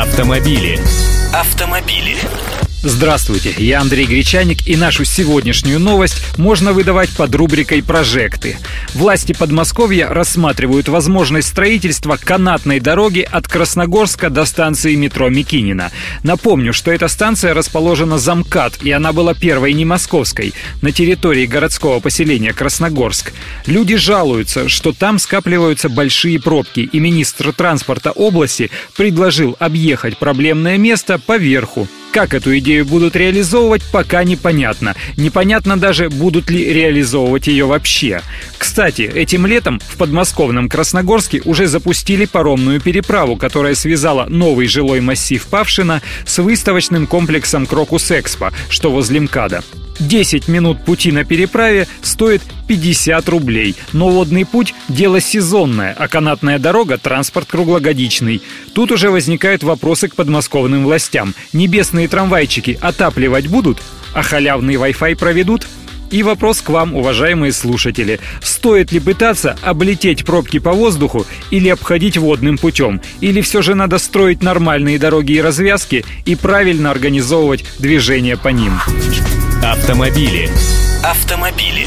Автомобили. Автомобили. Здравствуйте, я Андрей Гречаник и нашу сегодняшнюю новость можно выдавать под рубрикой «Прожекты». Власти Подмосковья рассматривают возможность строительства канатной дороги от Красногорска до станции метро Микинина. Напомню, что эта станция расположена за МКАД, и она была первой не московской, на территории городского поселения Красногорск. Люди жалуются, что там скапливаются большие пробки, и министр транспорта области предложил объехать проблемное место поверху. Как эту идею будут реализовывать, пока непонятно. Непонятно даже, будут ли реализовывать ее вообще. Кстати, этим летом в подмосковном Красногорске уже запустили паромную переправу, которая связала новый жилой массив Павшина с выставочным комплексом Крокус Экспо, что возле МКАДа. 10 минут пути на переправе стоит 50 рублей. Но водный путь – дело сезонное, а канатная дорога – транспорт круглогодичный. Тут уже возникают вопросы к подмосковным властям. Небесные трамвайчики отапливать будут? А халявный Wi-Fi проведут? И вопрос к вам, уважаемые слушатели. Стоит ли пытаться облететь пробки по воздуху или обходить водным путем? Или все же надо строить нормальные дороги и развязки и правильно организовывать движение по ним? Автомобили. Автомобили.